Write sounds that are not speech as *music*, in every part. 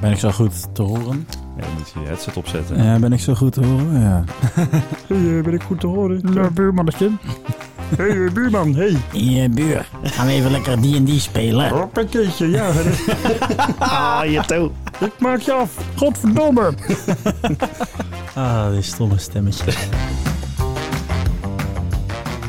Ben ik zo goed te horen? Ja, dan moet je je headset opzetten. Ja, ben ik zo goed te horen? Ja. *laughs* Hey, ben ik goed te horen? Ja, buurmannetje. Hey, buurman, hey. Ja, buur. Gaan we even lekker D&D spelen? Hoppakeetje, ja. *laughs* Ah, je toe. ik maak je af. Godverdomme. *laughs* Ah, die stomme stemmetje.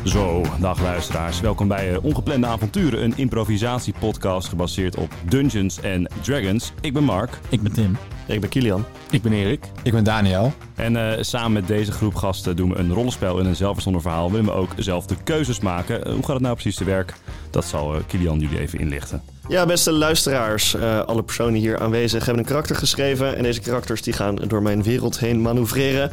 Zo, dag luisteraars. Welkom bij eh, Ongeplande Avonturen, een improvisatiepodcast gebaseerd op Dungeons and Dragons. Ik ben Mark Ik ben Tim. Ik ben Kilian. Ik ben Erik. Ik ben Daniel. en eh, samen met deze groep gasten doen we een rollenspel in een zelfverzonnen verhaal. Willen we ook zelf de keuzes maken. Eh, hoe gaat het nou precies te werk? Dat zal eh, Kilian jullie even inlichten. Ja, beste luisteraars. eh, alle personen hier aanwezig hebben een karakter geschreven. En deze karakters die gaan door mijn wereld heen manoeuvreren.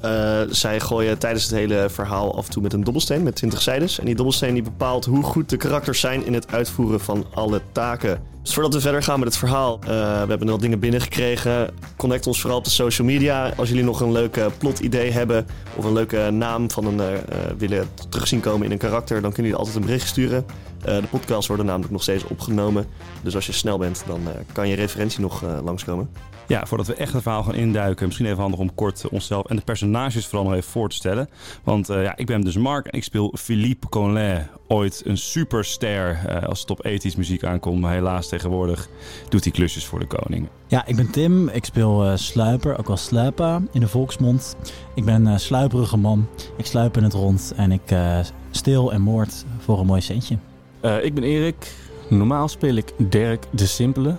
Eh, zij gooien tijdens het hele verhaal af en toe met een dobbelsteen met 20 zijdes. En die dobbelsteen die bepaalt hoe goed de karakters zijn in het uitvoeren van alle taken. Dus voordat we verder gaan met het verhaal, eh, we hebben al dingen binnengekregen. Connect ons vooral op de social media. Als jullie nog een leuk plot-idee hebben of een leuke naam van een eh, willen terugzien komen in een karakter, dan kunnen jullie altijd een bericht sturen. De podcasts worden namelijk nog steeds opgenomen. Dus als je snel bent, dan kan je referentie nog langskomen. Ja, voordat we echt het verhaal gaan induiken, misschien even handig om kort onszelf en de personages vooral nog even voor te stellen. Want eh, ja, ik ben dus Mark en ik speel Philippe Conlin, ooit een superster eh, als het op ethisch muziek aankomt. Maar helaas tegenwoordig doet hij klusjes voor de koning. Ja, ik ben Tim. Ik speel eh, Sluiper, ook wel Sluipa in de volksmond. Ik ben een sluiperige man. Ik sluip in het rond en ik eh steel en moord voor een mooi centje. Eh, ik ben Erik. Normaal speel ik Dirk de Simpele.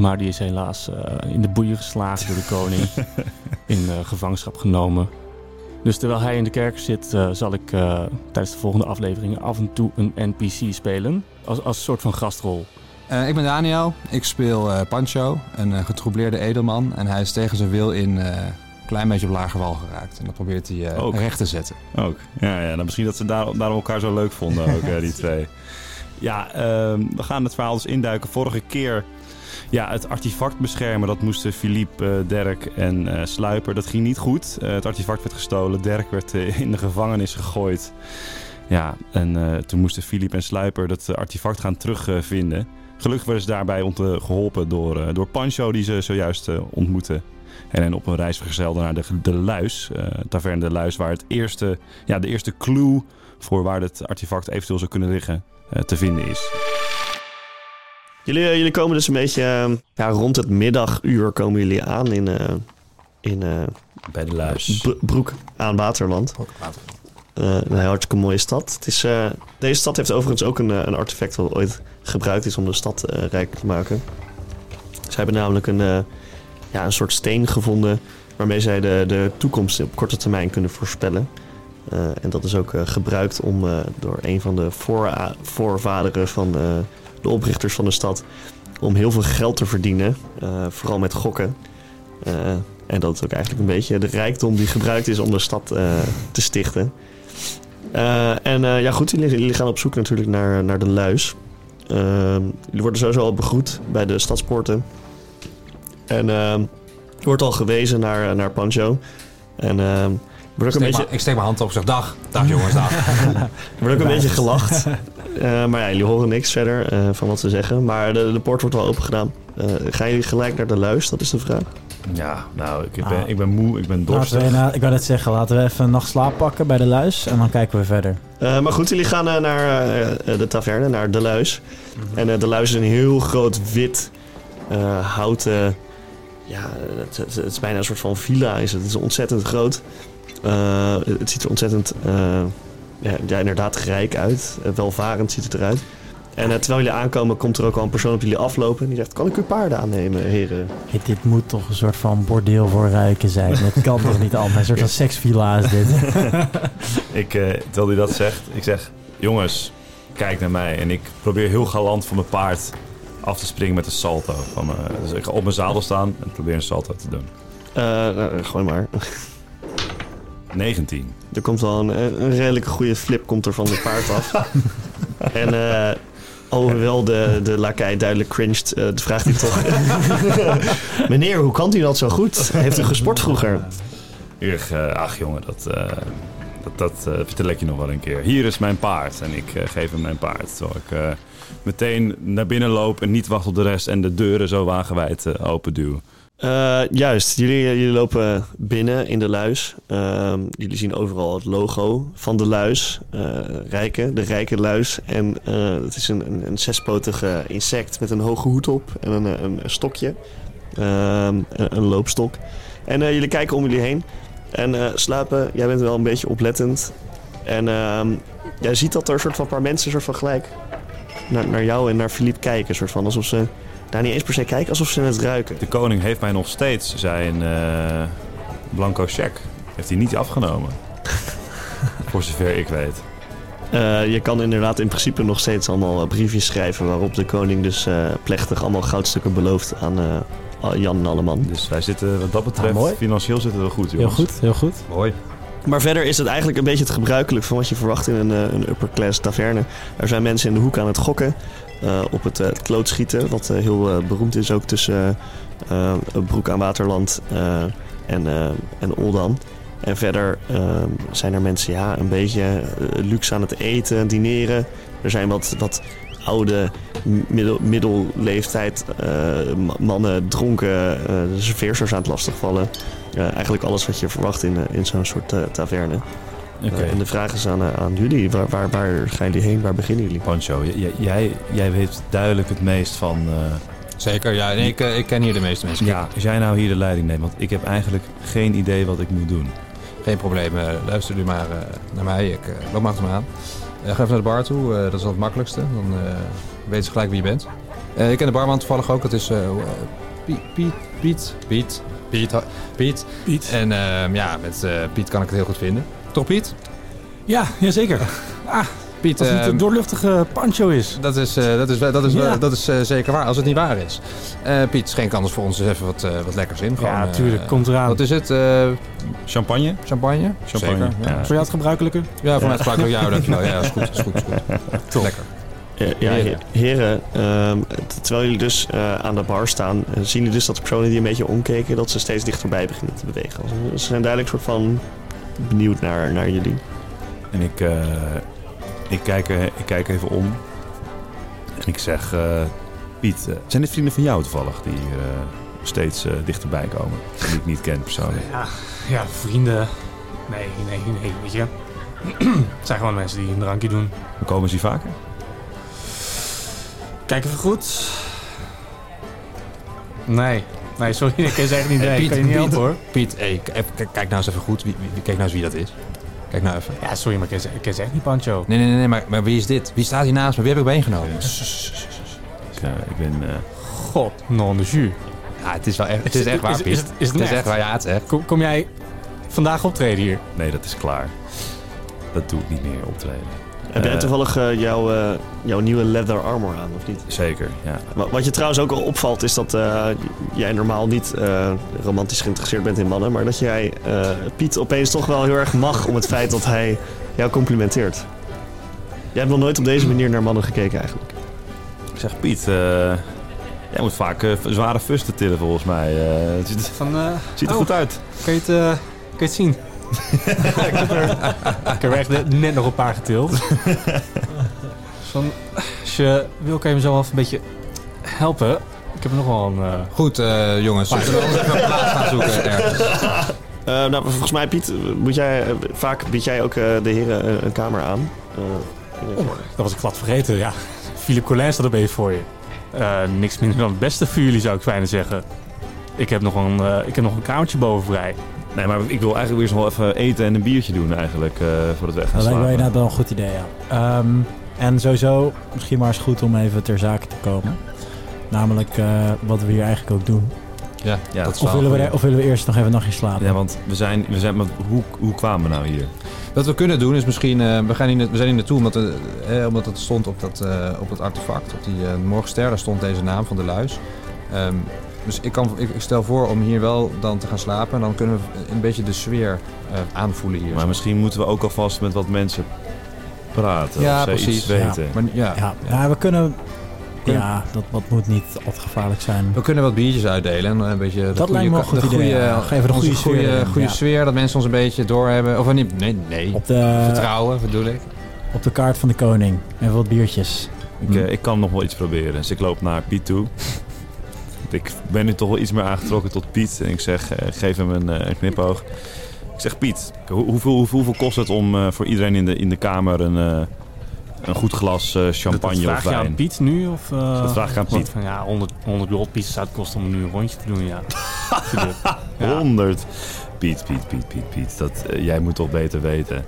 Maar die is helaas eh, in de boeien geslagen door de koning. *laughs* in eh, gevangenschap genomen. Dus terwijl hij in de kerk zit, eh, zal ik eh, tijdens de volgende afleveringen af en toe een NPC spelen. Als, als soort van gastrol. Eh, ik ben Daniel. Ik speel eh, Pancho, een uh, getroubleerde edelman. En hij is tegen zijn wil in eh, een klein beetje op lager wal geraakt. En dat probeert hij eh, Ook. recht te zetten. Ook. Ja, ja nou, misschien dat ze daar, daarom elkaar zo leuk vonden, ook, die *laughs* twee. Ja, ehm, we gaan het verhaal dus induiken. Vorige keer, ja, het artefact beschermen, dat moesten Philippe, eh, Dirk en eh, Sluiper. Dat ging niet goed. Eh, het artefact werd gestolen. Dirk werd in de gevangenis gegooid. Ja, en toen moesten Philippe en Sluiper dat artefact gaan terugvinden. Gelukkig werden ze daarbij eh, geholpen door, door Pancho, die ze zojuist ontmoetten. En op een reis vergezelden naar de, de Luis, Taverne de Luis, waar het eerste, ja, de eerste clue voor waar het artefact eventueel zou kunnen liggen te vinden is. Jullie, eh, jullie komen dus een beetje eh, ja, rond het middaguur komen jullie aan in, eh, in eh, Bij de Luis. Broek aan Waterland. Eh, een heel hartstikke mooie stad. Het is, deze stad heeft overigens ook een, een artefact dat ooit gebruikt is om de stad eh, rijk te maken. Ze hebben namelijk een, ja, een soort steen gevonden waarmee zij de, de toekomst op korte termijn kunnen voorspellen. En dat is ook gebruikt om door een van de voorvaderen van de oprichters van de stad om heel veel geld te verdienen, eh, vooral met gokken. Eh, en dat is ook eigenlijk een beetje de rijkdom die gebruikt is om de stad eh, te stichten. En ja, goed, jullie, gaan op zoek natuurlijk naar, naar de luis. Ehm, jullie worden sowieso al begroet bij de stadspoorten. En ehm, er wordt al gewezen naar, naar Pancho. En ook een beetje, ik steek mijn hand op en zeg dag. Dag *laughs* jongens, dag. er wordt ook een beetje gelacht. *laughs* Eh, maar ja, jullie horen niks verder eh, van wat ze zeggen. Maar de, de poort wordt wel open gedaan. Eh, gaan jullie gelijk naar de luis? Dat is de vraag. Ja, nou, ik, Ah. ben, ik ben moe, ik ben dorstig. we, na- ik wou net zeggen, laten we even een nacht slaap pakken bij de luis en dan kijken we verder. Eh, maar goed, jullie gaan naar de taverne, naar De Luis. En eh, De Luis is een heel groot wit eh, houten... Ja, het, het- het is bijna een soort van villa. Is het. het is ontzettend groot. Eh, het ziet er ontzettend, eh, ja, ja, inderdaad rijk uit. Eh, welvarend ziet het eruit. En terwijl jullie aankomen, komt er ook al een persoon op jullie aflopen. Die zegt, kan ik uw paarden aannemen, heren? Hey, dit moet toch een soort van bordeel voor rijken zijn. Het kan toch niet anders. Een soort van seksvilla is dit. *laughs* Ik, eh, terwijl hij dat zegt, ik zeg, jongens, kijk naar mij. En ik probeer heel galant van mijn paard af te springen met een salto. Van mijn, dus ik ga op mijn zadel staan en probeer een salto te doen. Eh, nou, gooi maar. 19. Er komt wel een, een redelijk goede flip komt er van het paard af. *laughs* en eh, alhoewel de, de lakij duidelijk cringed, eh, vraagt hij toch... *laughs* Meneer, hoe kan u dat zo goed? Heeft u gesport vroeger? Eh, ach jongen, dat, eh, dat, dat vertel ik je nog wel een keer. Hier is mijn paard en ik geef hem mijn paard. Terwijl ik meteen naar binnen loop en niet wacht op de rest en de deuren zo wagenwijd open duw. Eh, juist, jullie, jullie lopen binnen in de luis. Ehm, jullie zien overal het logo van de luis. eh, rijke, de rijke luis. En eh, het is een, een, een zespotige insect met een hoge hoed op en een, een, stokje. Ehm, een, een loopstok. En jullie kijken om jullie heen. En slapen, jij bent wel een beetje oplettend. En ehm, jij ziet dat er een soort van paar mensen soort van gelijk naar, naar jou en naar Philippe kijken. Soort van alsof ze daar niet eens per se kijken, alsof ze het ruiken. De koning heeft mij nog steeds zijn eh, blanco cheque. Heeft hij niet afgenomen. *laughs* Voor zover ik weet. Eh, je kan inderdaad in principe nog steeds allemaal eh, briefjes schrijven waarop de koning dus eh, plechtig allemaal goudstukken belooft aan eh, Jan en Alleman. Dus wij zitten wat dat betreft, Ah, financieel zitten we goed Heel jongens. goed, heel goed. Mooi. Maar verder is het eigenlijk een beetje het gebruikelijk van wat je verwacht in een, een upper class taverne. Er zijn mensen in de hoek aan het gokken op het, eh, klootschieten, wat eh, heel eh, beroemd is ook tussen eh, eh, Broek aan Waterland eh, en, eh, en. En verder eh, zijn er mensen ja, een beetje eh, luxe aan het eten, dineren. Er zijn wat, wat oude middel, middelleeftijd eh, ma- mannen dronken, eh, serveersters aan het lastigvallen. Eh, eigenlijk alles wat je verwacht in, eh, in zo'n soort eh, taverne. Oké. En de vraag is aan, aan jullie. Waar, waar, waar gaan jullie heen? Waar beginnen jullie? Pancho, jij, jij weet duidelijk het meest van... eh, Zeker, ja. Nee, ik, eh, ik ken hier de meeste mensen. ja, als jij nou hier de leiding neemt, want ik heb eigenlijk geen idee wat ik moet doen. Geen probleem. eh, luister u maar eh, naar mij. Ik loop maar achter me aan. Eh, ga even naar de bar toe. eh, dat is wel het makkelijkste. Dan eh weten ze gelijk wie je bent. Eh, ik ken de barman toevallig ook. Dat is Piet, Piet, Piet, Piet, Piet, ha- Piet. Piet. En ehm, ja, met eh, Piet kan ik het heel goed vinden. Toch Piet? Ja, jazeker. Piet, Als het niet ehm, een doorluchtige pancho is. Dat is, eh, dat is, wel- dat is, Ja. dat is eh, zeker waar, als het niet waar is. Eh, Piet, schenk anders voor ons eens even wat, eh, wat lekkers in. Gewoon, ja, tuurlijk. Komt eraan. Wat is het? Eh, Champagne? champagne? Champagne, Zeker, ja. ja. Voor jou het gebruikelijke? Ja, voor mij het gebruikelijk. Ja, dankjewel. Ja, is goed, is goed, is goed. *laughs* Lekker. Eh, ja, Heren. he- heren. ehm, terwijl jullie dus eh, aan de bar staan, zien jullie dus dat de personen die een beetje omkeken, dat ze steeds dichterbij beginnen te bewegen. Ze- Ze zijn duidelijk soort van benieuwd naar, naar jullie. En ik, eh, ik, kijk, ik kijk even om. En ik zeg... eh, Piet, eh, zijn dit vrienden van jou toevallig die hier eh, steeds eh, dichterbij komen? Die ik niet ken persoonlijk. Ja, ja, vrienden. Nee, nee, nee, weet je. Het zijn gewoon mensen die een drankje doen. Komen ze hier vaker? Kijk even goed. Nee. Nee, sorry, ik kan je echt niet. Hey, Nee, Piet, ik kan je niet Piet. helpen hoor. Piet, hey, kijk, nou eens even goed. Wie, wie, kijk nou eens wie dat is. Kijk nou even. Ja, sorry, maar ik ken ze, ik ken ze echt niet, Pancho. Nee, nee, nee, nee maar, maar wie is dit? Wie staat hier naast me? Wie heb ik meegenomen? Ik, eh, ik ben... eh, God, non de jus. Ja, het is wel echt, het is Is- echt waar, is- Piet. is het- is het het is echt? echt waar, ja, het is echt. Kom, kom jij vandaag optreden hier? nee, dat is klaar. Dat doe ik niet meer optreden. Heb jij Eh, toevallig eh, jouw, eh, jouw nieuwe leather armor aan, of niet? Zeker, ja. Wa- Wat je trouwens ook al opvalt, is dat eh, jij normaal niet eh, romantisch geïnteresseerd bent in mannen, maar dat jij eh, Piet opeens toch wel heel erg mag om het feit dat hij jou complimenteert. Jij hebt nog nooit op deze manier naar mannen gekeken eigenlijk. Ik zeg, Piet, eh, jij moet vaak zware fusten tillen volgens mij. Eh, het ziet, Van, eh, ziet er Oh. goed uit. kan, je het, eh, kan je het zien? Ik, heb er, ik heb er echt net nog een paar getild. Van, als je wil, kan je me zo wel even een beetje helpen. Ik heb er nog wel een... eh, Goed, eh, jongens. Zullen we anders even een plaats gaan zoeken ergens? Eh, nou, volgens mij, Piet, moet jij, vaak bied jij ook eh, de heren een, een kamer aan. Eh, Oh, dat was ik glad vergeten, ja. Philippe Collin staat er voor je. Eh, niks minder dan het beste voor jullie, zou ik bijna zeggen. Ik heb nog een, eh, ik heb nog een kamertje boven vrij. Nee, maar ik wil eigenlijk weer eens wel even eten en een biertje doen eigenlijk, eh, voordat we echt gaan Dat lijkt mij inderdaad wel een goed idee, ja. Ehm, en sowieso, misschien maar eens goed om even ter zake te komen. Namelijk eh, wat we hier eigenlijk ook doen. Ja, Ja, dat is Of willen, we, er- of willen we eerst nog even een nachtje slapen? Ja, want we zijn, we zijn maar hoe, hoe kwamen we nou hier? Wat we kunnen doen is misschien, eh, we, gaan na- we zijn hier naartoe omdat, eh, eh, omdat het stond op dat, eh, op dat artefact, op die eh morgenster, daar stond deze naam van de luis. Ehm, dus ik, kan, ik, ik stel voor om hier wel dan te gaan slapen en dan kunnen we een beetje de sfeer eh, aanvoelen hier. Maar misschien moeten we ook alvast met wat mensen praten Ja, of ze precies. iets weten. Maar, ja, Ja, nou, we kunnen Ja, dat, dat moet niet al te gevaarlijk zijn. We kunnen wat biertjes uitdelen. En een beetje de Dat goede, lijkt me een goed de idee, goede, ja. Geven de goede sfeer goede, goede ja. sfeer. Dat mensen ons een beetje doorhebben. Of niet? Nee, nee. Op de, Vertrouwen bedoel ik. op de kaart van de koning. Even wat biertjes. Ik, eh, ik kan nog wel iets proberen. Dus ik loop naar Piet toe. Ik ben nu toch wel iets meer aangetrokken tot Piet. En ik zeg, eh, geef hem een, eh, een knipoog. Ik zeg, Piet, hoe- hoeveel, hoeveel, hoeveel kost het om eh, voor iedereen in de, in de kamer een, een goed glas champagne dat of vraag je aan wijn? Piet nu? Of, Dat vraag ik aan Piet. Van, ja, 100, 100 gold pieces zou het kosten om nu een rondje te doen, ja. Philip. *laughs* Ja. 100. Piet, Piet, Piet, Piet, Piet. Dat, jij moet toch beter weten.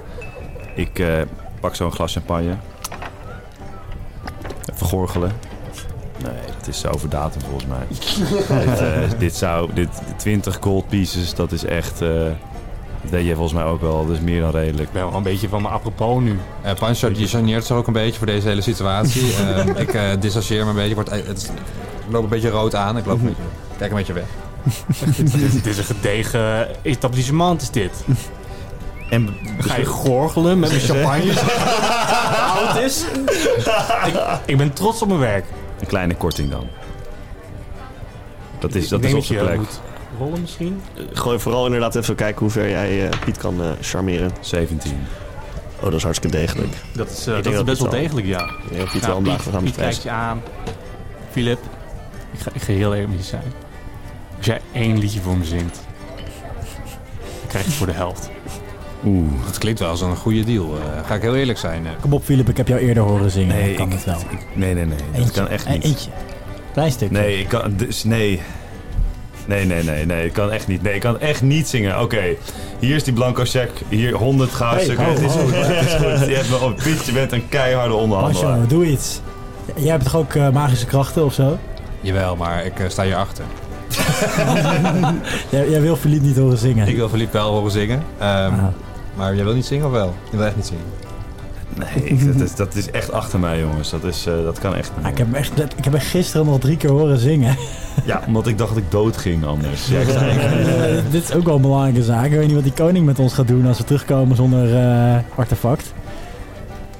Ik eh, pak zo'n glas champagne. Even gorgelen. Nee, dat is over datum volgens mij. *laughs* dit, eh, dit zou, dit 20 gold pieces, dat is echt. eh, dat weet je volgens mij ook wel. Dat is meer dan redelijk. Ik ben wel een beetje van mijn apropos nu. Eh Pancho die saneert zich ook een beetje voor deze hele situatie. *laughs* Ehm, ik eh disassieer me een beetje. Word, het ik loop een beetje rood aan. Ik loop een beetje, *laughs* kijk een beetje weg. dit, dit- dit is een gedegen etablissement, is dit. En Ga je gorgelen met mijn champagne? oud is? ik, ik ben trots op mijn werk. Een kleine korting dan. Dat is, dat is op zijn plek. moet rollen misschien? Gooi vooral inderdaad even kijken hoe ver jij eh, Piet kan eh, charmeren. 17. Oh, dat is hartstikke degelijk. Dat is, eh, denk dat dat is best wel degelijk, ja. Dat Piet Nou, wel een Piet, kijkt je aan. Philip, ik ga, ik ga heel eerlijk met je zijn. Als jij één liedje voor me zingt, dan krijg je het voor de helft. Oeh. Dat klinkt wel als een goede deal. eh, ga ik heel eerlijk zijn. eh. Kom op, Philip, ik heb jou eerder horen zingen. Nee, Nee, kan ik- het wel. Nee, nee, nee. Dat Eentje. kan echt Eh, niet. Eentje. Klein stukje. Nee, ik kan. Dus nee. Nee, nee, nee, nee. Ik kan echt niet. Nee, ik kan echt niet zingen. Oké, hier is die blanco cheque. Hier 100 goudstukken. Hey, het is oh, goed. Het is goed. Je hebt me op Piet, je bent een keiharde onderhandelaar. Pancho, doe iets. Jij hebt toch ook eh, magische krachten of zo? Jawel, maar ik eh, sta hier achter. *laughs* Jij, jij wil Philippe niet horen zingen. Ik wil Philippe wel horen zingen. Ah. Maar jij wil niet zingen of wel? Je wil echt niet zingen. Nee, ik- *laughs* dat, is, dat is echt achter mij, jongens. Dat, is, eh, dat kan echt niet. Ah, ik, heb hem echt, ik heb gisteren nog drie keer horen zingen. *laughs* Ja, omdat ik dacht dat ik dood ging anders. Ja, zei, *laughs* Eh, dit is ook wel een belangrijke zaak. Ik weet niet wat die koning met ons gaat doen als we terugkomen zonder eh, artefact.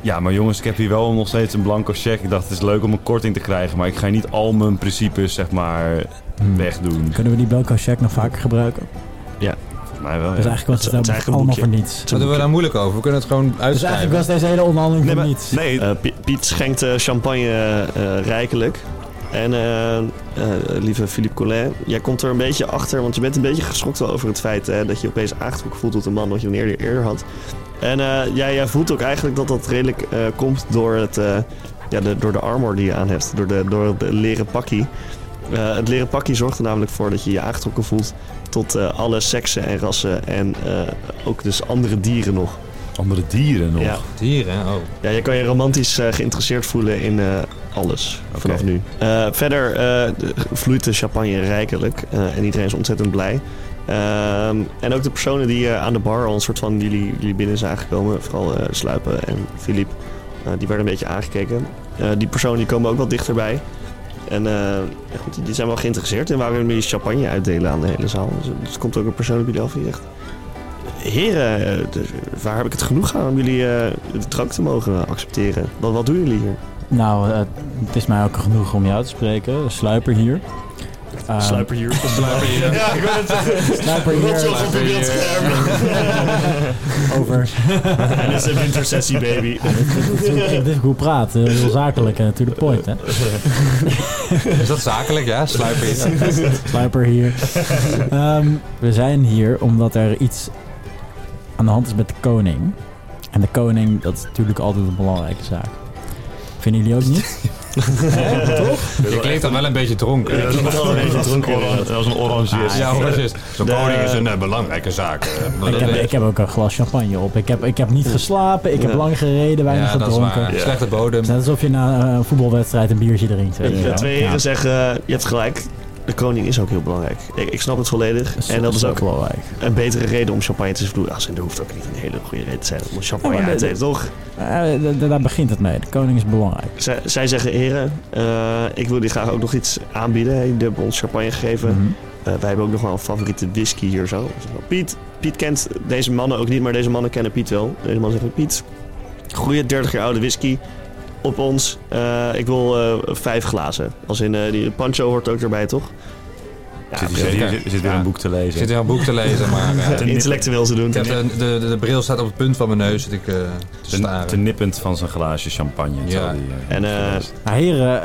ja, maar jongens, ik heb hier wel nog steeds een blanco cheque. Ik dacht, het is leuk om een korting te krijgen. Maar ik ga niet al mijn principes, zeg maar, Hmm. wegdoen. Kunnen we die Belco check nog vaker gebruiken? Volgens mij wel, Dus ja. eigenlijk was het, Het is wel eigenlijk een allemaal boekje. voor niets. Wat doen we daar moeilijk over? We kunnen het gewoon Dus eigenlijk uitschrijven. was deze hele onderhandeling Nee, voor niets. nee, Eh, Pi- Piet schenkt eh, champagne eh, rijkelijk. En eh, eh, lieve Philippe Collin, jij komt er een beetje achter, want je bent een beetje geschokt wel over het feit eh, dat je opeens aangetrokken voelt tot een man wat je eerder, eerder had. En eh, jij, jij voelt ook eigenlijk dat dat redelijk eh, komt door, het, eh, ja, de, door de armor die je aan hebt, door de, door de leren pakkie. Eh, het leren pakkie zorgt er namelijk voor dat je je aangetrokken voelt tot eh, alle seksen en rassen en eh, ook dus andere dieren nog. andere dieren nog. Ja. Dieren, oh. Ja, je kan je romantisch eh, geïnteresseerd voelen in eh, alles vanaf nu. Eh, verder eh, de- vloeit de champagne rijkelijk eh, en iedereen is ontzettend blij. Ehm, en ook de personen die eh, aan de bar al een soort van jullie, jullie binnen zijn aangekomen, vooral eh, Sluipen en Philippe, eh, die werden een beetje aangekeken. Eh, die personen die komen ook wel dichterbij. En eh, goed, die- zijn wel geïnteresseerd in waar we champagne uitdelen aan de hele zaal. Dus, dus er komt ook een persoon af die zegt... Heren, eh, waar heb ik het genoeg aan om jullie eh, de drank te mogen accepteren? Wat, wat doen jullie hier? Nou, eh, het is mij ook genoeg om jou te spreken. Sluiper hier. Ehm, hier. Sluiper hier. *laughs* Ja, ik weet het. Sluiper hier. op een beeldscherm. Over. En dit is een wintersessie, baby. Ja, dit, is goed praten. Heel zakelijk en to the point, hè. *laughs* Is dat zakelijk, ja? Sluipen hier. Sluiper hier. Ehm, we zijn hier omdat er iets aan de hand is met de koning. En de koning, dat is natuurlijk altijd een belangrijke zaak. Vinden jullie ook niet? *laughs* Toch? Je klinkt dan wel een beetje dronken. Ja, dat is wel een beetje dronken. Dat was een orange. Ah, Ja, is. Zo'n De- koning is een eh, belangrijke zaak. eh. Ik heb, ik heb ook een glas champagne op. Ik heb, ik heb niet geslapen, ik heb lang gereden, weinig ja, dat is gedronken. Slechte bodem. Het is net alsof je na een voetbalwedstrijd een biertje drinkt. wel. twee Ja. heren zeggen, eh, je hebt gelijk. De koning is ook heel belangrijk. Ik, ik snap het volledig. En dat is ook belangrijk. een betere reden om champagne te vloeien. Als en er hoeft ook niet een hele goede reden te zijn om champagne Ja, uit te delen, toch? Eh, d- d- daar begint het mee. De koning is belangrijk. Zij, zij zeggen, heren, eh, ik wil jullie graag ook nog iets aanbieden. Jullie hebben ons champagne gegeven. Mhm. Eh, wij hebben ook nog wel een favoriete whisky hier zo. Piet, Piet kent deze mannen ook niet, maar deze mannen kennen Piet wel. Deze man zegt, Piet, goede 30 jaar oude whisky. Op ons. Eh, ik wil eh, vijf glazen. Als in, eh, die Pancho hoort ook erbij, toch? Ja, zit, zit, zeker. zit, zit weer Ja. een boek te lezen. zit hier een boek te lezen, maar... *laughs* Te intellectueel te doen. ik heb de, de, de, de bril staat op het punt van mijn neus, zit ik eh, te nippend van zijn glaasje champagne. Ja. die, En, eh. Nou, heren,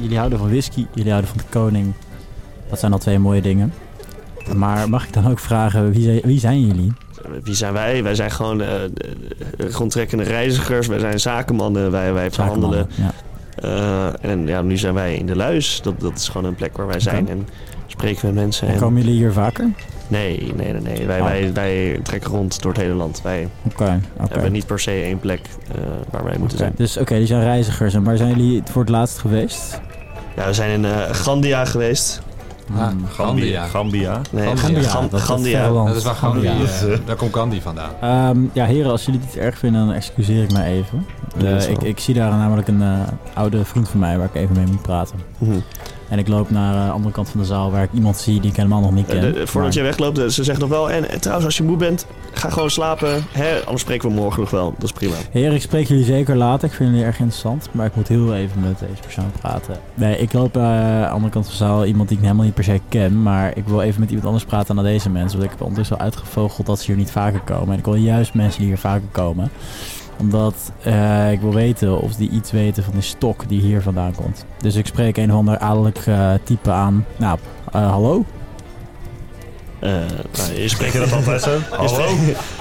jullie houden van whisky, jullie houden van de koning. Dat zijn al twee mooie dingen. Maar mag ik dan ook vragen, wie zijn, wie zijn jullie? Wie zijn wij? Wij zijn gewoon eh, eh, rondtrekkende reizigers. Wij zijn zakenmannen. Wij, wij verhandelen. Ja. Eh, en ja, nu zijn wij in de Luis. Dat, dat is gewoon een plek waar wij zijn. En spreken met mensen. En En... komen jullie hier vaker? Nee, nee, nee. nee. Wij, Oh. wij, wij trekken rond door het hele land. Wij Oké, oké. hebben niet per se één plek eh, waar wij moeten zijn. Dus oké, die zijn reizigers. En waar zijn jullie voor het laatst geweest? Ja, we zijn in Gandia geweest. Ah, Hmm. Gambia. Gambia. Nee, Gambia. Gambia. dat is het Gandia. verre land. Dat is waar Gambia. eh, daar komt Gandhi vandaan. Ehm, ja, heren, als jullie het niet erg vinden, dan excuseer ik mij even. Eh, is ik, ik zie daar namelijk een eh, oude vriend van mij waar ik even mee moet praten. Mhm. En ik loop naar eh, de andere kant van de zaal waar ik iemand zie die ik helemaal nog niet Eh, ken. de- voordat Maar- je wegloopt, eh, ze zeggen nog wel... En, en trouwens, als je moe bent, ga gewoon slapen. Hè? Anders spreken we morgen nog wel. Dat is prima. Heren, ik spreek jullie zeker later. Ik vind jullie erg interessant. Maar ik moet heel even met deze persoon praten. Nee, ik loop eh, aan de andere kant van de zaal iemand die ik helemaal niet per se ken. Maar ik wil even met iemand anders praten dan deze mensen. Want ik heb ondertussen al uitgevogeld dat ze hier niet vaker komen. En ik wil juist mensen die hier vaker komen. Omdat eh, ik wil weten of die iets weten van die stok die hier vandaan komt. Dus ik spreek een of ander adellijk eh, type aan. Nou, eh, hallo? Eh, nou, je spreekt je dat altijd zo? *laughs* Hallo?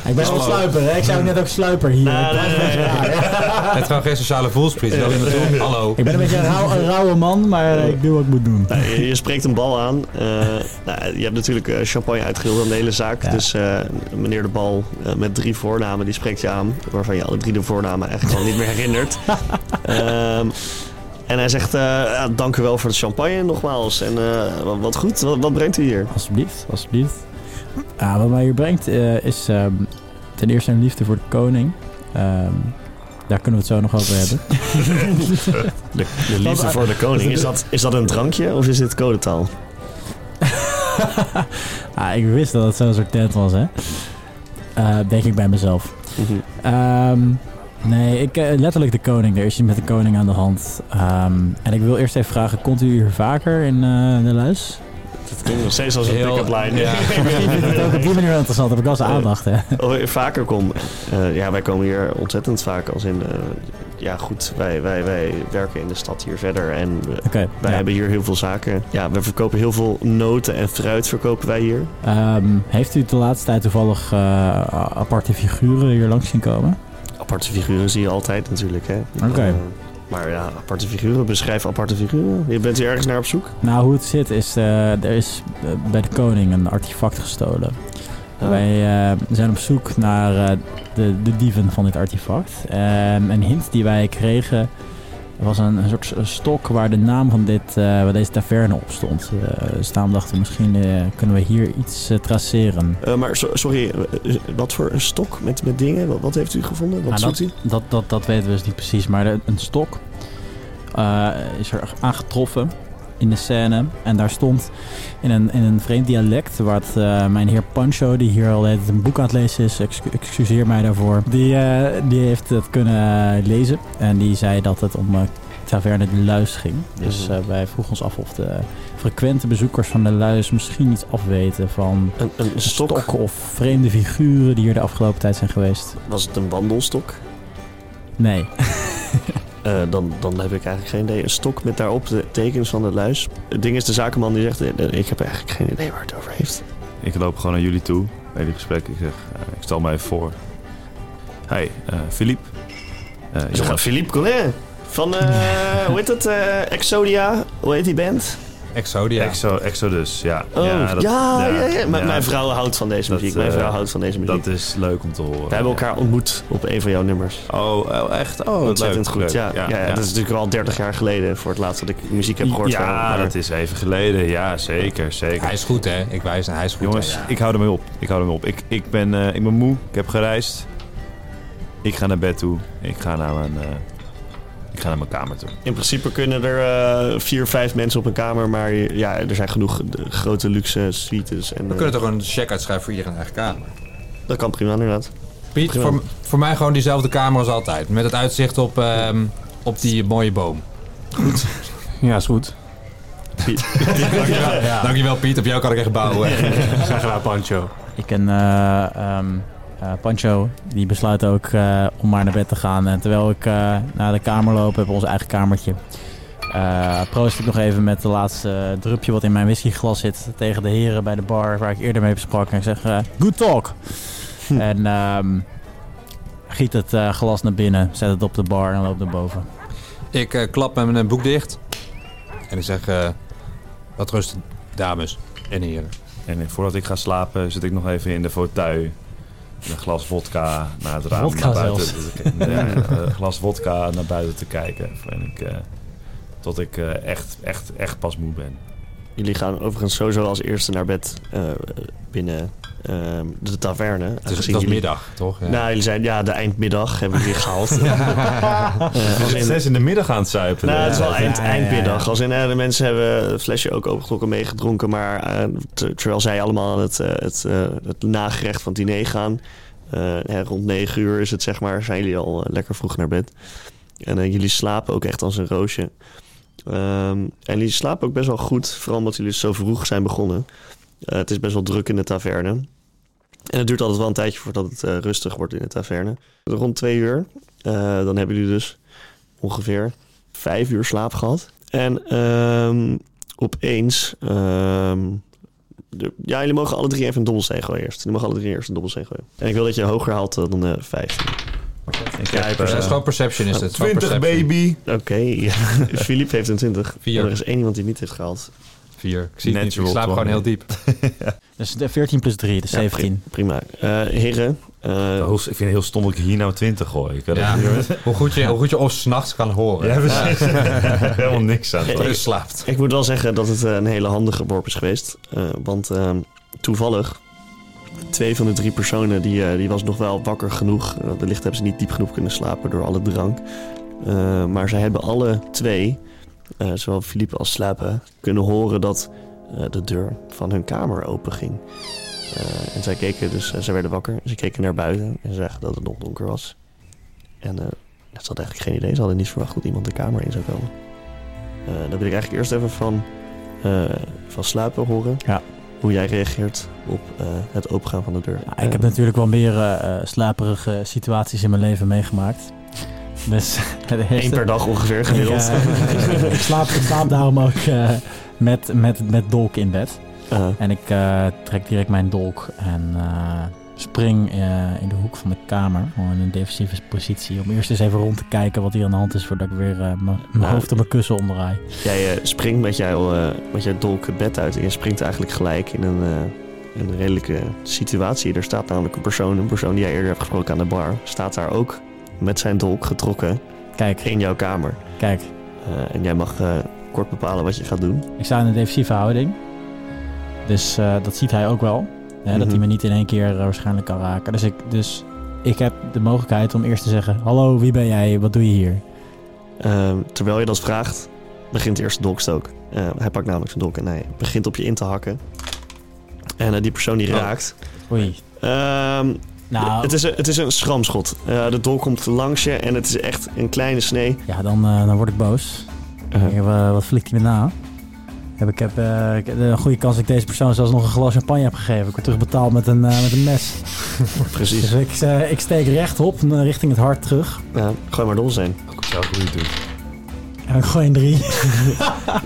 Ik ben wel sluiper, hè? Ik zei ook net ook sluiper hier. Nee, Ik ben nee, nee. *laughs* hè? Het is gewoon geen sociale voelspriet. Naartoe. Hallo. Ik ben een beetje een, rauw, een rauwe man, maar ik doe wat ik moet doen. Nou, je, je spreekt een bal aan. Eh, nou, je hebt natuurlijk eh, champagne uitgedeeld aan de hele zaak. Ja. Dus eh, meneer de Bal met drie voornamen, die spreekt je aan. Waarvan je alle drie de voornamen eigenlijk al niet meer herinnert. *laughs* Ehm, en hij zegt, eh, ja, dank u wel voor de champagne nogmaals. En eh, wat, wat goed, wat, wat brengt u hier? Alsjeblieft, alsjeblieft. Ah, wat mij hier brengt eh, is ehm, ten eerste een liefde voor de koning. Ehm, daar kunnen we het zo nog over hebben. *laughs* De, de liefde voor de koning. Is dat, is dat een drankje of is dit codetaal? *laughs* ah, ik wist dat het zo'n soort tent was, hè. Eh, denk ik bij mezelf. Mhm. Ehm, nee, ik, eh, letterlijk de koning. Er is iets met de koning aan de hand. Ehm, en ik wil eerst even vragen, komt u hier vaker in eh, de luis? Dat klinkt nog steeds als een Heel- pick-up line. ja. Misschien *laughs* vind ik *laughs* het ook op die manier wel interessant. Heb ik wel eens aandacht, hè. Of ik vaker kom. Eh, ja, wij komen hier ontzettend vaak als in... eh, ja, goed, wij, wij, wij werken in de stad hier verder en wij ja. hebben hier heel veel zaken. Ja, we verkopen heel veel noten en fruit verkopen wij hier. Ehm, heeft u de laatste tijd toevallig eh, aparte figuren hier langs zien komen? Aparte figuren zie je altijd natuurlijk, hè. Oké. Maar ja, aparte figuren, beschrijf aparte figuren. Je bent hier ergens naar op zoek? Nou, hoe het zit is, eh, er is eh, bij de koning een artefact gestolen. Oh. Wij eh, zijn op zoek naar de, de dieven van dit artefact. Ehm, een hint die wij kregen was een, een soort stok waar de naam van dit, waar deze taverne op stond. Dus daarom dachten we, misschien eh, kunnen we hier iets traceren. Maar so- sorry, wat voor een stok met, met dingen? Wat, wat heeft u gevonden? Wat Nou, zoekt u? Dat, dat, dat weten we dus niet precies, maar de- een stok is er aangetroffen in de scène. En daar stond in een, in een vreemd dialect, wat eh, mijn heer Pancho, die hier al een boek aan het lezen is, excu- excuseer mij daarvoor, die, eh, die heeft het kunnen lezen. En die zei dat het om eh, Taverne de Luis ging. Dus Mhm. wij vroegen ons af of de frequente bezoekers van de Luis misschien iets afweten van Een, een stok? stokken of vreemde figuren die hier de afgelopen tijd zijn geweest. Was het een wandelstok? Nee. *laughs* Eh, dan, dan heb ik eigenlijk geen idee. Een stok met daarop de tekens van de luis. Het ding is, de zakenman die zegt... eh, ik heb eigenlijk geen idee waar het over heeft. Ik loop gewoon naar jullie toe bij die gesprek. Ik zeg, eh, ik stel mij even voor. Hi, eh Philippe. Eh, jongens, Philippe Collin. Van, eh, hoe heet het? eh, Exodia. Hoe heet die band? Exodia. Exo, Exodus, ja. Oh, ja, dat- ja, ja. M- ja, Mijn vrouw houdt van deze dat, muziek. Mijn eh, vrouw houdt van deze muziek. Dat is leuk om te horen. We hebben elkaar ontmoet op een van jouw nummers. Oh, oh, echt? Oh, Ontzettend leuk, goed. leuk. Ja, ja, ja, dat is natuurlijk al 30 jaar geleden voor het laatst dat ik muziek heb gehoord. Ja, Maar- dat is even geleden. Ja, zeker, zeker. Hij is goed, hè? Ik wijs hij is goed. Jongens, ik hou ermee op. Ik hou ermee op. Ik, ik, ben, eh, ik ben moe. Ik heb gereisd. Ik ga naar bed toe. Ik ga naar mijn, eh, ga naar mijn kamer toe. In principe kunnen er eh, vier, vijf mensen op een kamer, maar ja, er zijn genoeg de grote luxe suites. En, We eh, kunnen toch een check uitschrijven voor iedereen eigen kamer. Dat kan prima inderdaad. Piet, Prima. voor, voor mij gewoon diezelfde kamer als altijd. Met het uitzicht op, ehm, op die mooie boom. Ja, is goed. *laughs* Dankjewel, Dankjewel Piet, op jou kan ik echt bouwen. *laughs* Graag gedaan, Pancho. Ik en eh, ehm, eh, Pancho, die besluit ook eh, om maar naar bed te gaan. En terwijl ik eh, naar de kamer loop, heb ik ons eigen kamertje. Eh proost ik nog even met de laatste drupje wat in mijn whiskyglas zit tegen de heren bij de bar waar ik eerder mee besprak. En ik zeg, eh, good talk. En ehm, giet het glas naar binnen, zet het op de bar en loop naar boven. Ik eh, klap met mijn boek dicht. En ik zeg, eh, wat rust, dames en heren. En voordat ik ga slapen zit ik nog even in de fauteuil. Een glas vodka naar het raam. Vodka naar buiten. zelfs. Ja, een glas vodka naar buiten te kijken. En ik, eh, tot ik eh, echt, echt, echt pas moe ben. Jullie gaan overigens sowieso als eerste naar bed eh, binnen ehm, de taverne. Het is, jullie- middag, toch? Ja. Nou, jullie zijn ja, de eindmiddag hebben jullie gehaald. *laughs* Eh, als in- Zes in de middag aan het zuipen. Nou, het is wel Ja, eind, ja, ja, eindmiddag. ja. Als in, eh, de mensen hebben het flesje ook opengetrokken meegedronken. Maar eh, ter- terwijl zij allemaal aan het, eh, het, eh, het nagerecht van het diner gaan. eh, hè, rond negen uur is het zeg maar. Zijn jullie al lekker vroeg naar bed. En jullie slapen ook echt als een roosje. Ehm, en jullie slapen ook best wel goed. Vooral omdat jullie zo vroeg zijn begonnen. Eh, het is best wel druk in de taverne. En het duurt altijd wel een tijdje voordat het eh, rustig wordt in de taverne. Rond twee uur. eh, dan hebben jullie dus ongeveer vijf uur slaap gehad. En ehm, opeens... ehm, de- ja, jullie mogen alle drie even een dobbelsteen gooien eerst. Jullie mogen alle drie eerst een dobbelsteen gooien. En ik wil dat je hoger haalt dan eh 15. Ik Ja, heb, perce- Het is eh, gewoon perception is het. gewoon 20 perception. baby. Oké, *laughs* Philippe heeft een 20. Vier. En er is één iemand die niet heeft gehaald. Vier. Ik zie het niet. Ik slaap gewoon heel diep. *laughs* Dus de 14 plus 3, dus Ja, 17. Prima. Eh heren, eh, ik vind het heel stom dat ik hier nou 20 gooi. Ik Ja. *laughs* Hoe goed je, hoe goed je of s'nachts kan horen. Ja, precies. Helemaal niks aan. Je slaapt. Ik moet wel zeggen dat het eh, een hele handige worp is geweest. Eh, want ehm, toevallig, twee van de drie personen die, eh, die was nog wel wakker genoeg. Uh, wellicht hebben ze niet diep genoeg kunnen slapen door alle drank. Eh, maar zij hebben alle twee, eh, zowel Philippe als Slapen, kunnen horen dat eh, de deur van hun kamer open ging. Eh, en zij keken dus, eh, zij werden wakker. Ze keken naar buiten en zagen dat het nog donker was. En eh, ze hadden eigenlijk geen idee. Ze hadden niet verwacht dat iemand de kamer in zou komen. Eh, dan wil ik eigenlijk eerst even van, eh, van Slapen horen. Ja. Hoe jij reageert op eh, het opengaan van de deur. Ja, ik heb natuurlijk wel meer eh, slaperige situaties in mijn leven meegemaakt. Dus *laughs* Eén per dag ongeveer gemiddeld. *laughs* ik, slaap, ik slaap daarom ook met, met, met dolk in bed. Eh, En ik trek direct mijn dolk en spring eh, in de hoek van de kamer. Gewoon in een defensieve positie. Om eerst eens even rond te kijken wat hier aan de hand is voordat ik weer eh, mijn Nou, hoofd op mijn kussen omdraai. jij eh, springt met jouw, met jouw dolk het bed uit. En je springt eigenlijk gelijk in een, een redelijke situatie. Er staat namelijk een persoon, een persoon die jij eerder hebt gesproken aan de bar. Staat daar ook met zijn dolk getrokken Kijk, in jouw kamer. kijk. En jij mag kort bepalen wat je gaat doen. Ik sta in een defensieve houding. Dus dat ziet hij ook wel. Hè, Dat Mhm. hij me niet in één keer eh, waarschijnlijk kan raken. Dus ik, dus ik heb de mogelijkheid om eerst te zeggen... Hallo, wie ben jij? Wat doe je hier? Ehm, terwijl je dat vraagt, begint eerst de dolkstook. Eh, hij pakt namelijk zijn dolk en hij begint op je in te hakken. En eh, die persoon die Oh. raakt. Oei. Ehm, Nou, het, is een, het is een schramschot. De dolk komt langs je en het is echt een kleine snee. ja, dan, dan word ik boos. Wat flikt hij me na? Heb ik heb eh, ik heb een goede kans dat ik deze persoon zelfs nog een glas champagne heb gegeven. Ik word terugbetaald met een, eh, met een mes. *laughs* precies. Dus ik, eh, ik steek rechtop richting het hart terug. Ja, gooi maar dol zijn. Ook zo goed doen. En ik gooi een drie. *laughs*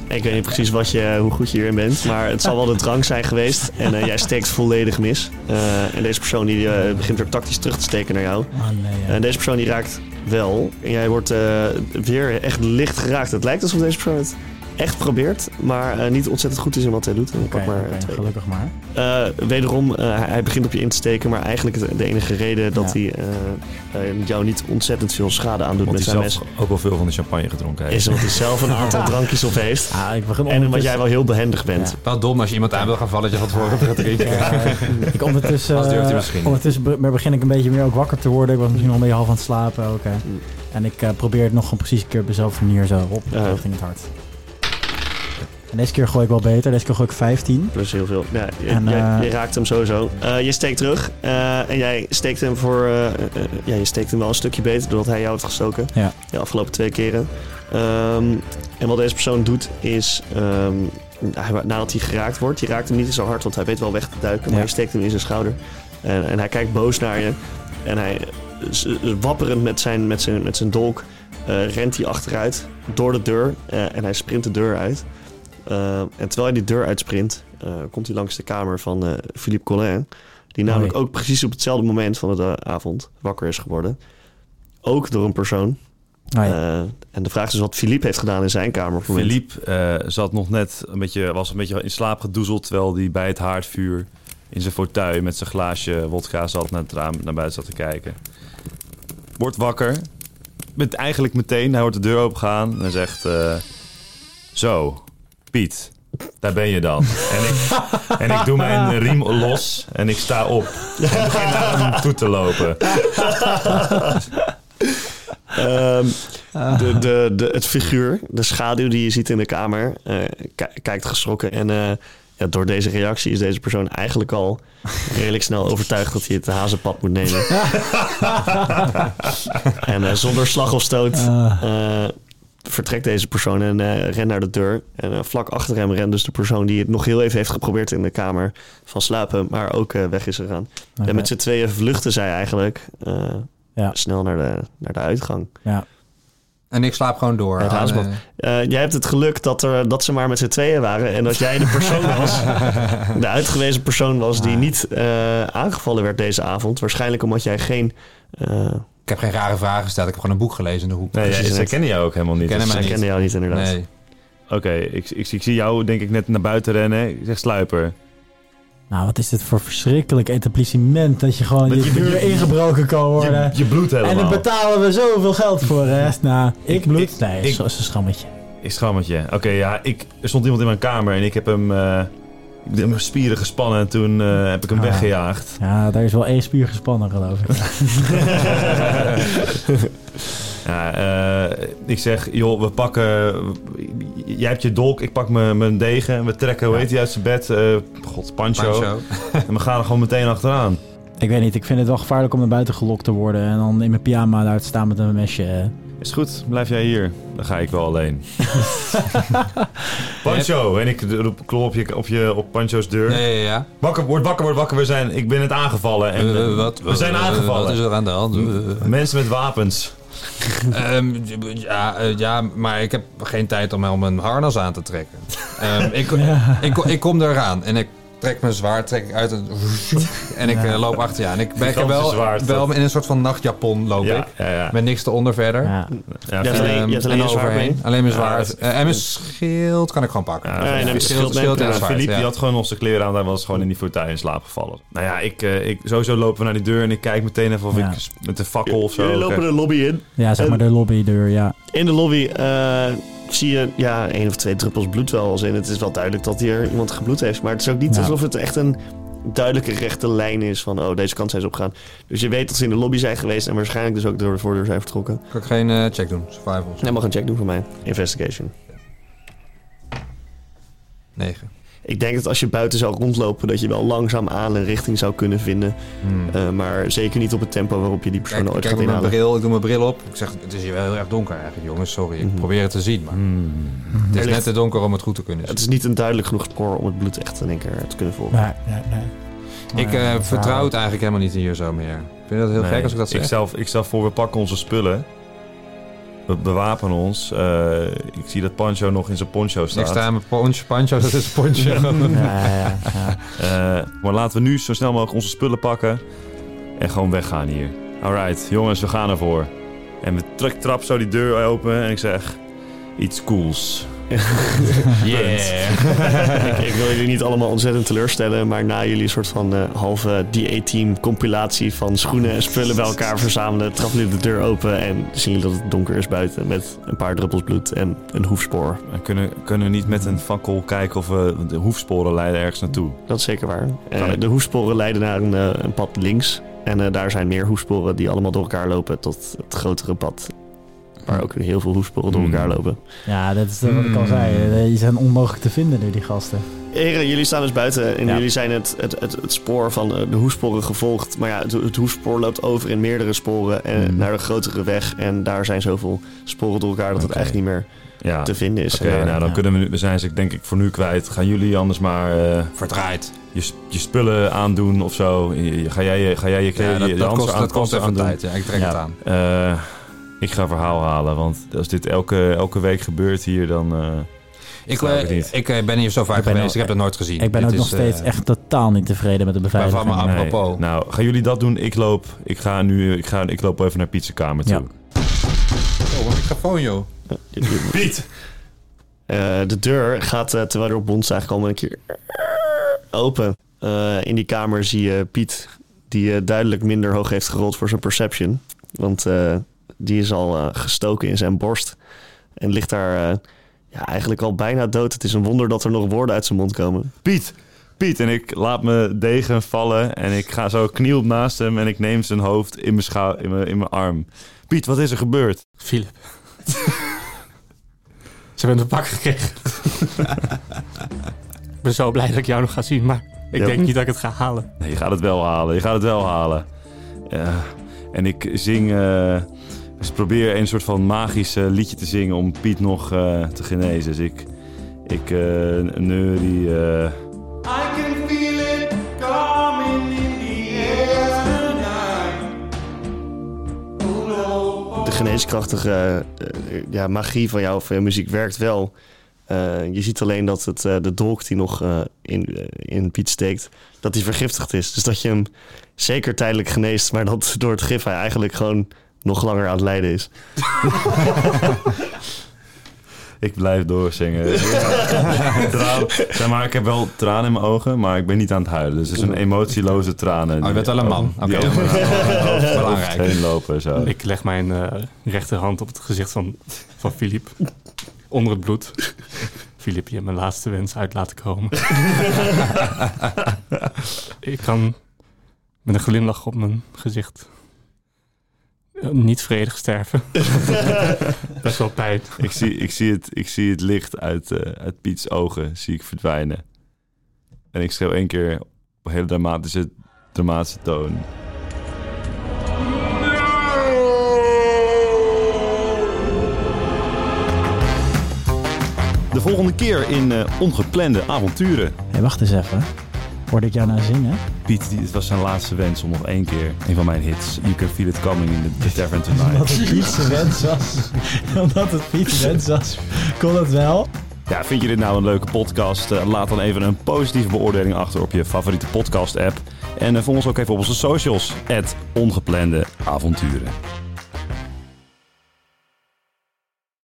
Ik weet niet precies wat je, hoe goed je hierin bent, maar het zal wel de drank zijn geweest. En jij steekt volledig mis. Eh, en deze persoon die, begint weer tactisch terug te steken naar jou. Oh nee. ja. En deze persoon die raakt wel. En jij wordt eh, weer echt licht geraakt. Het lijkt alsof deze persoon het echt probeert, maar eh, niet ontzettend goed is in wat hij doet. Maar twee. gelukkig maar. Eh, wederom, eh, hij, begint op je in te steken, maar eigenlijk het- de enige reden dat Ja. hij jou niet ontzettend veel schade aandoet Want met hij zijn mes, zelf ook wel veel van de champagne gedronken heeft. is omdat hij zelf een *laughs* aantal drankjes op heeft. Ah, ik begin En omdat jij wel heel behendig bent. Ja. Wel dom als je iemand aan wil gaan vallen dat je van tevoren gaat *laughs* drinken. Ja, ik ondertussen, Als durft hij eh, misschien. ondertussen be- maar begin ik een beetje meer ook wakker te worden. Ik was misschien nog een beetje half aan het slapen ook. hè. En ik eh, probeer het nog gewoon precies een keer op dezelfde manier zo op richting het hart. En deze keer gooi ik wel beter. Deze keer gooi ik 15. Plus heel veel. Ja, je, En, jij- eh, je raakt hem sowieso. Eh, je steekt terug. eh, en jij steekt hem voor... ja, je steekt hem wel een stukje beter doordat hij jou heeft gestoken. Ja. De afgelopen twee keren. Ehm, en wat deze persoon doet is... hij- nadat hij geraakt wordt... Je raakt hem niet zo hard, want hij weet wel weg te duiken. Maar Ja. je steekt hem in zijn schouder. En, en hij kijkt boos naar je. En hij, wapperend met zijn, met zijn, met zijn dolk... rent hij achteruit door de deur. en hij sprint de deur uit. Eh, en terwijl hij die deur uitsprint, eh, komt hij langs de kamer van eh, Philippe Collin. Die namelijk Hoi. ook precies op hetzelfde moment van de avond wakker is geworden. Ook door een persoon. Oh, ja. En de vraag is dus wat Philippe heeft gedaan in zijn kamer. Philippe eh, zat nog net een beetje, was een beetje in slaap gedoezeld... terwijl hij bij het haardvuur in zijn fauteuil met zijn glaasje wodka zat... naar het raam naar buiten zat te kijken. Wordt wakker. Met eigenlijk meteen, hij hoort de deur opengaan en zegt... eh, Zo, Piet, daar ben je dan. En ik, en ik doe mijn riem los en ik sta op. En begin naar hem toe te lopen. Ehm, de, de, de, het figuur, de schaduw die je ziet in de kamer, eh, ki- kijkt geschrokken. En eh, ja, door deze reactie is deze persoon eigenlijk al redelijk snel overtuigd dat hij het hazenpad moet nemen. *laughs* en eh, zonder slag of stoot Ah. eh, vertrekt deze persoon en eh, rent naar de deur. En eh, vlak achter hem rent dus de persoon die het nog heel even heeft geprobeerd in de kamer van slapen, maar ook eh, weg is gegaan. En met z'n tweeën vluchten zij eigenlijk eh, Ja. snel naar de, naar de uitgang. ja. En ik slaap gewoon door. Het Ah. Eh, jij hebt het geluk dat, er, dat ze maar met z'n tweeën waren. En dat jij de persoon *laughs* was. de uitgewezen persoon was die Ah. niet eh, aangevallen werd deze avond. Waarschijnlijk omdat jij geen. eh Ik heb geen rare vragen gesteld. Ik heb gewoon een boek gelezen in de hoek. Nee, ja, ze net. kennen jou ook helemaal niet. Kennen Dus- mij zij niet. kenden jou niet inderdaad. Nee. Oké, ik, ik, ik zie jou denk ik net naar buiten rennen. Ik zeg sluiper. Nou, wat is dit voor verschrikkelijk etablissement dat je gewoon Dat je je- deur ingebroken kan worden. Je, je bloed helemaal. en daar betalen we zoveel geld voor, hè? Nou, ik, Ik- bloed? ik- nee, ik- dat is een schammetje. Ik schammetje. Oké, ja, ik, er stond iemand in mijn kamer en ik heb hem... eh, mijn spieren gespannen en toen eh, heb ik hem Ah. weggejaagd. Ja, daar is wel één spier gespannen, geloof ik. *laughs* Ja, eh, ik zeg, joh, we pakken... Jij hebt je dolk, ik pak mijn, mijn degen. en We trekken, hoe heet hij uit zijn bed? Eh, God, Pancho. Pancho. *laughs* En we gaan er gewoon meteen achteraan. ik weet niet, ik vind het wel gevaarlijk om naar buiten gelokt te worden en dan in mijn pyjama daar te staan met een mesje. Is goed, blijf jij hier. Dan ga ik wel alleen. *laughs* Pancho! En ik roep, klop op, je, op, je, op Pancho's deur. Ja, ja, ja. Wakker, word wakker, word wakker. We zijn, ik ben het aangevallen. En, Eh, eh, wat, we zijn eh, aangevallen. Wat is er aan de hand? Mensen met wapens. *laughs* Ehm, ja, ja, maar ik heb geen tijd om om een harnas aan te trekken. Ehm, ik, *laughs* Ja. ik, ik kom eraan en ik trek mijn zwaard trek ik uit en, *laughs* en ik Ja. eh, loop achter je aan. Ik ben ik heb Gigantische wel, zwaard, wel in een soort van nachtjapon loop Ja, ik. ja, ja. Met niks eronder verder. Ja. ja, Je alleen- Ehm, je alleen en je zwaard overheen. mee? Alleen mijn zwaard. Eh, en mijn schild kan ik gewoon pakken. Ja, ja, en een Schild, en zwaard, Philippe die had gewoon zijn kleren aan. Hij was gewoon in die fauteuil in slaap gevallen. Nou ja, ik, eh, ik, sowieso lopen we naar die deur en ik kijk meteen even of Ja. ik met een fakkel of zo... Jullie lopen de lobby in. ja, zeg maar de lobbydeur, ja. In de lobby eh, zie je ja, één of twee druppels bloed wel als in. Het is wel duidelijk dat hier iemand gebloed heeft. Maar het is ook niet alsof het echt een duidelijke rechte lijn is van... oh, deze kant zijn ze opgegaan. Dus je weet dat ze in de lobby zijn geweest... en waarschijnlijk dus ook door de voordeur zijn vertrokken. Kan ik geen eh, check doen? Survival. Jij mag een check doen voor mij. Investigation. 9. Ik denk dat als je buiten zou rondlopen... dat je wel langzaam aan een richting zou kunnen vinden. Hmm. Eh, maar zeker niet op het tempo waarop je die persoon Kijk, ooit kijk gaat mijn inhalen. bril, ik doe mijn bril op. Ik zeg, het is hier wel heel erg donker eigenlijk, jongens. Sorry, ik Mhm. probeer het te zien. Maar Hmm. het is net te donker om het goed te kunnen zien. Het is niet een duidelijk genoeg spoor om het bloed echt in één keer te kunnen volgen. Nee, nee, nee. Ik Maar, eh, vertrouw het eigenlijk helemaal niet hier zo meer. Vind je dat heel Nee, gek als ik dat zeg? Ik stel, ik stel voor, we pakken onze spullen. We bewapenen ons. Eh, ik zie dat Pancho nog in zijn poncho Ik staat. sta aan mijn poncho, pancho, dat is een poncho. *laughs* Ja, ja, ja. Eh, maar laten we nu zo snel mogelijk onze spullen pakken. En gewoon weggaan hier. Alright, jongens, we gaan ervoor. En we trek trap zo die deur open en ik zeg... Iets cools. *laughs* ik, *laughs* ik wil jullie niet allemaal ontzettend teleurstellen, maar na jullie soort van eh, halve DA-team compilatie van schoenen en spullen bij elkaar verzamelen, trappen jullie de deur open en zien jullie dat het donker is buiten met een paar druppels bloed en een hoefspoor. En kunnen, kunnen we niet met een fakkel kijken of we de hoefsporen leiden ergens naartoe? Dat is zeker waar. Eh, de hoefsporen leiden naar een, eh, een pad links en daar zijn meer hoefsporen die allemaal door elkaar lopen tot het grotere pad Waar ook heel veel hoesporen door elkaar Hmm. lopen. Ja, dat is wat ik al zei. Eh, Die zijn onmogelijk te vinden nu, die gasten. Heren, jullie staan dus buiten en Ja. jullie zijn het, het, het, het spoor van eh, de hoesporen gevolgd. Maar ja, het, het hoespoor loopt over in meerdere sporen en Hmm. naar de grotere weg. En daar zijn zoveel sporen door elkaar dat het echt niet meer Ja. te vinden is. Oké, nou dan Ja. kunnen we nu, we zijn ze denk ik voor nu kwijt. Gaan jullie anders maar eh, Verdraaid. je, je spullen aandoen of zo? Je- Ga jij je, ga jij je, Ja, je, dat, je dat kost, aan- dat kost even aandoen? tijd. Ja, ik trek Ja. het aan. Eh, ik ga verhaal halen, want als dit elke, elke week gebeurt hier, dan... eh, Ik, Snap ik eh, niet. ik eh, ben hier zo vaak Ik geweest. ook- ik heb dat nooit gezien. Ik ben Dit ook nog is, steeds eh, echt totaal niet tevreden met de beveiliging. Waarvan me nee. Apropos. Nou, gaan jullie dat doen? Ik loop, ik ga nu, ik, ga, ik loop even naar Pizzakamer toe. Ja. Oh, wat een microfoon, joh. *laughs* Piet! Eh, de deur gaat, eh, terwijl er op bons eigenlijk al een keer open. Eh, in die kamer zie je Piet, die eh, duidelijk minder hoog heeft gerold voor zijn perception. Want eh, die is al eh, gestoken in zijn borst. En ligt daar eh, ja, eigenlijk al bijna dood. Het is een wonder dat er nog woorden uit zijn mond komen. Piet! Piet! En ik laat me degen vallen en ik ga zo kniel naast hem en ik neem zijn hoofd in mijn, schou in mijn, in mijn arm. Piet, wat is er gebeurd? Philip. Ze hebben een pak gekregen. ik ben zo blij dat ik jou nog ga zien, maar ik Ja. denk niet dat ik het ga halen. Nee, je gaat het wel halen. Je gaat het wel halen. Ja. En ik zing... eh, dus probeer een soort van magisch eh, liedje te zingen om Piet nog eh, te genezen. Dus ik... Ik uh, neurie... eh, I can feel it coming in the air tonight. Oh no. De geneeskrachtige ja, magie van jou, van je muziek werkt wel. Eh, je ziet alleen dat het, eh, de dolk die nog eh, in, in Piet steekt, dat die vergiftigd is. Dus dat je hem zeker tijdelijk geneest, maar dat door het gif hij eigenlijk gewoon nog langer aan het lijden is. *laughs* ik blijf doorzingen. *laughs* Traan, zeg maar, ik heb wel tranen in mijn ogen, maar ik ben niet aan het huilen. Dus het is een emotieloze tranen. Oh, je bent wel een man. Oké. *laughs* Belangrijk. heen lopen. Zo. Ik leg mijn eh, rechterhand op het gezicht van, van Philip. Onder het bloed. Philip, je hebt mijn laatste wens uit laten komen. ik kan met een glimlach op mijn gezicht niet vredig sterven. *laughs* Best wel pijn. Ik zie, ik zie, het, ik zie het licht uit, eh, uit Piets ogen zie ik verdwijnen. En ik schreeuw één keer op een hele dramatische, dramatische toon. De volgende keer in eh, Ongeplande Avonturen. Hé, wacht eens even. Hoorde ik jou nou zingen? Piet, die, het was zijn laatste wens om nog één keer een van mijn hits. You Can Feel It Coming in the, the *laughs* Tavern Omdat Tonight. het Pietse wens was. *laughs* Omdat het Pietse wens was. Kon het wel? Ja, vind je dit nou een leuke podcast? Eh, laat dan even een positieve beoordeling achter op je favoriete podcast app. En eh, volg ons ook even op onze socials. Ongeplande Avonturen.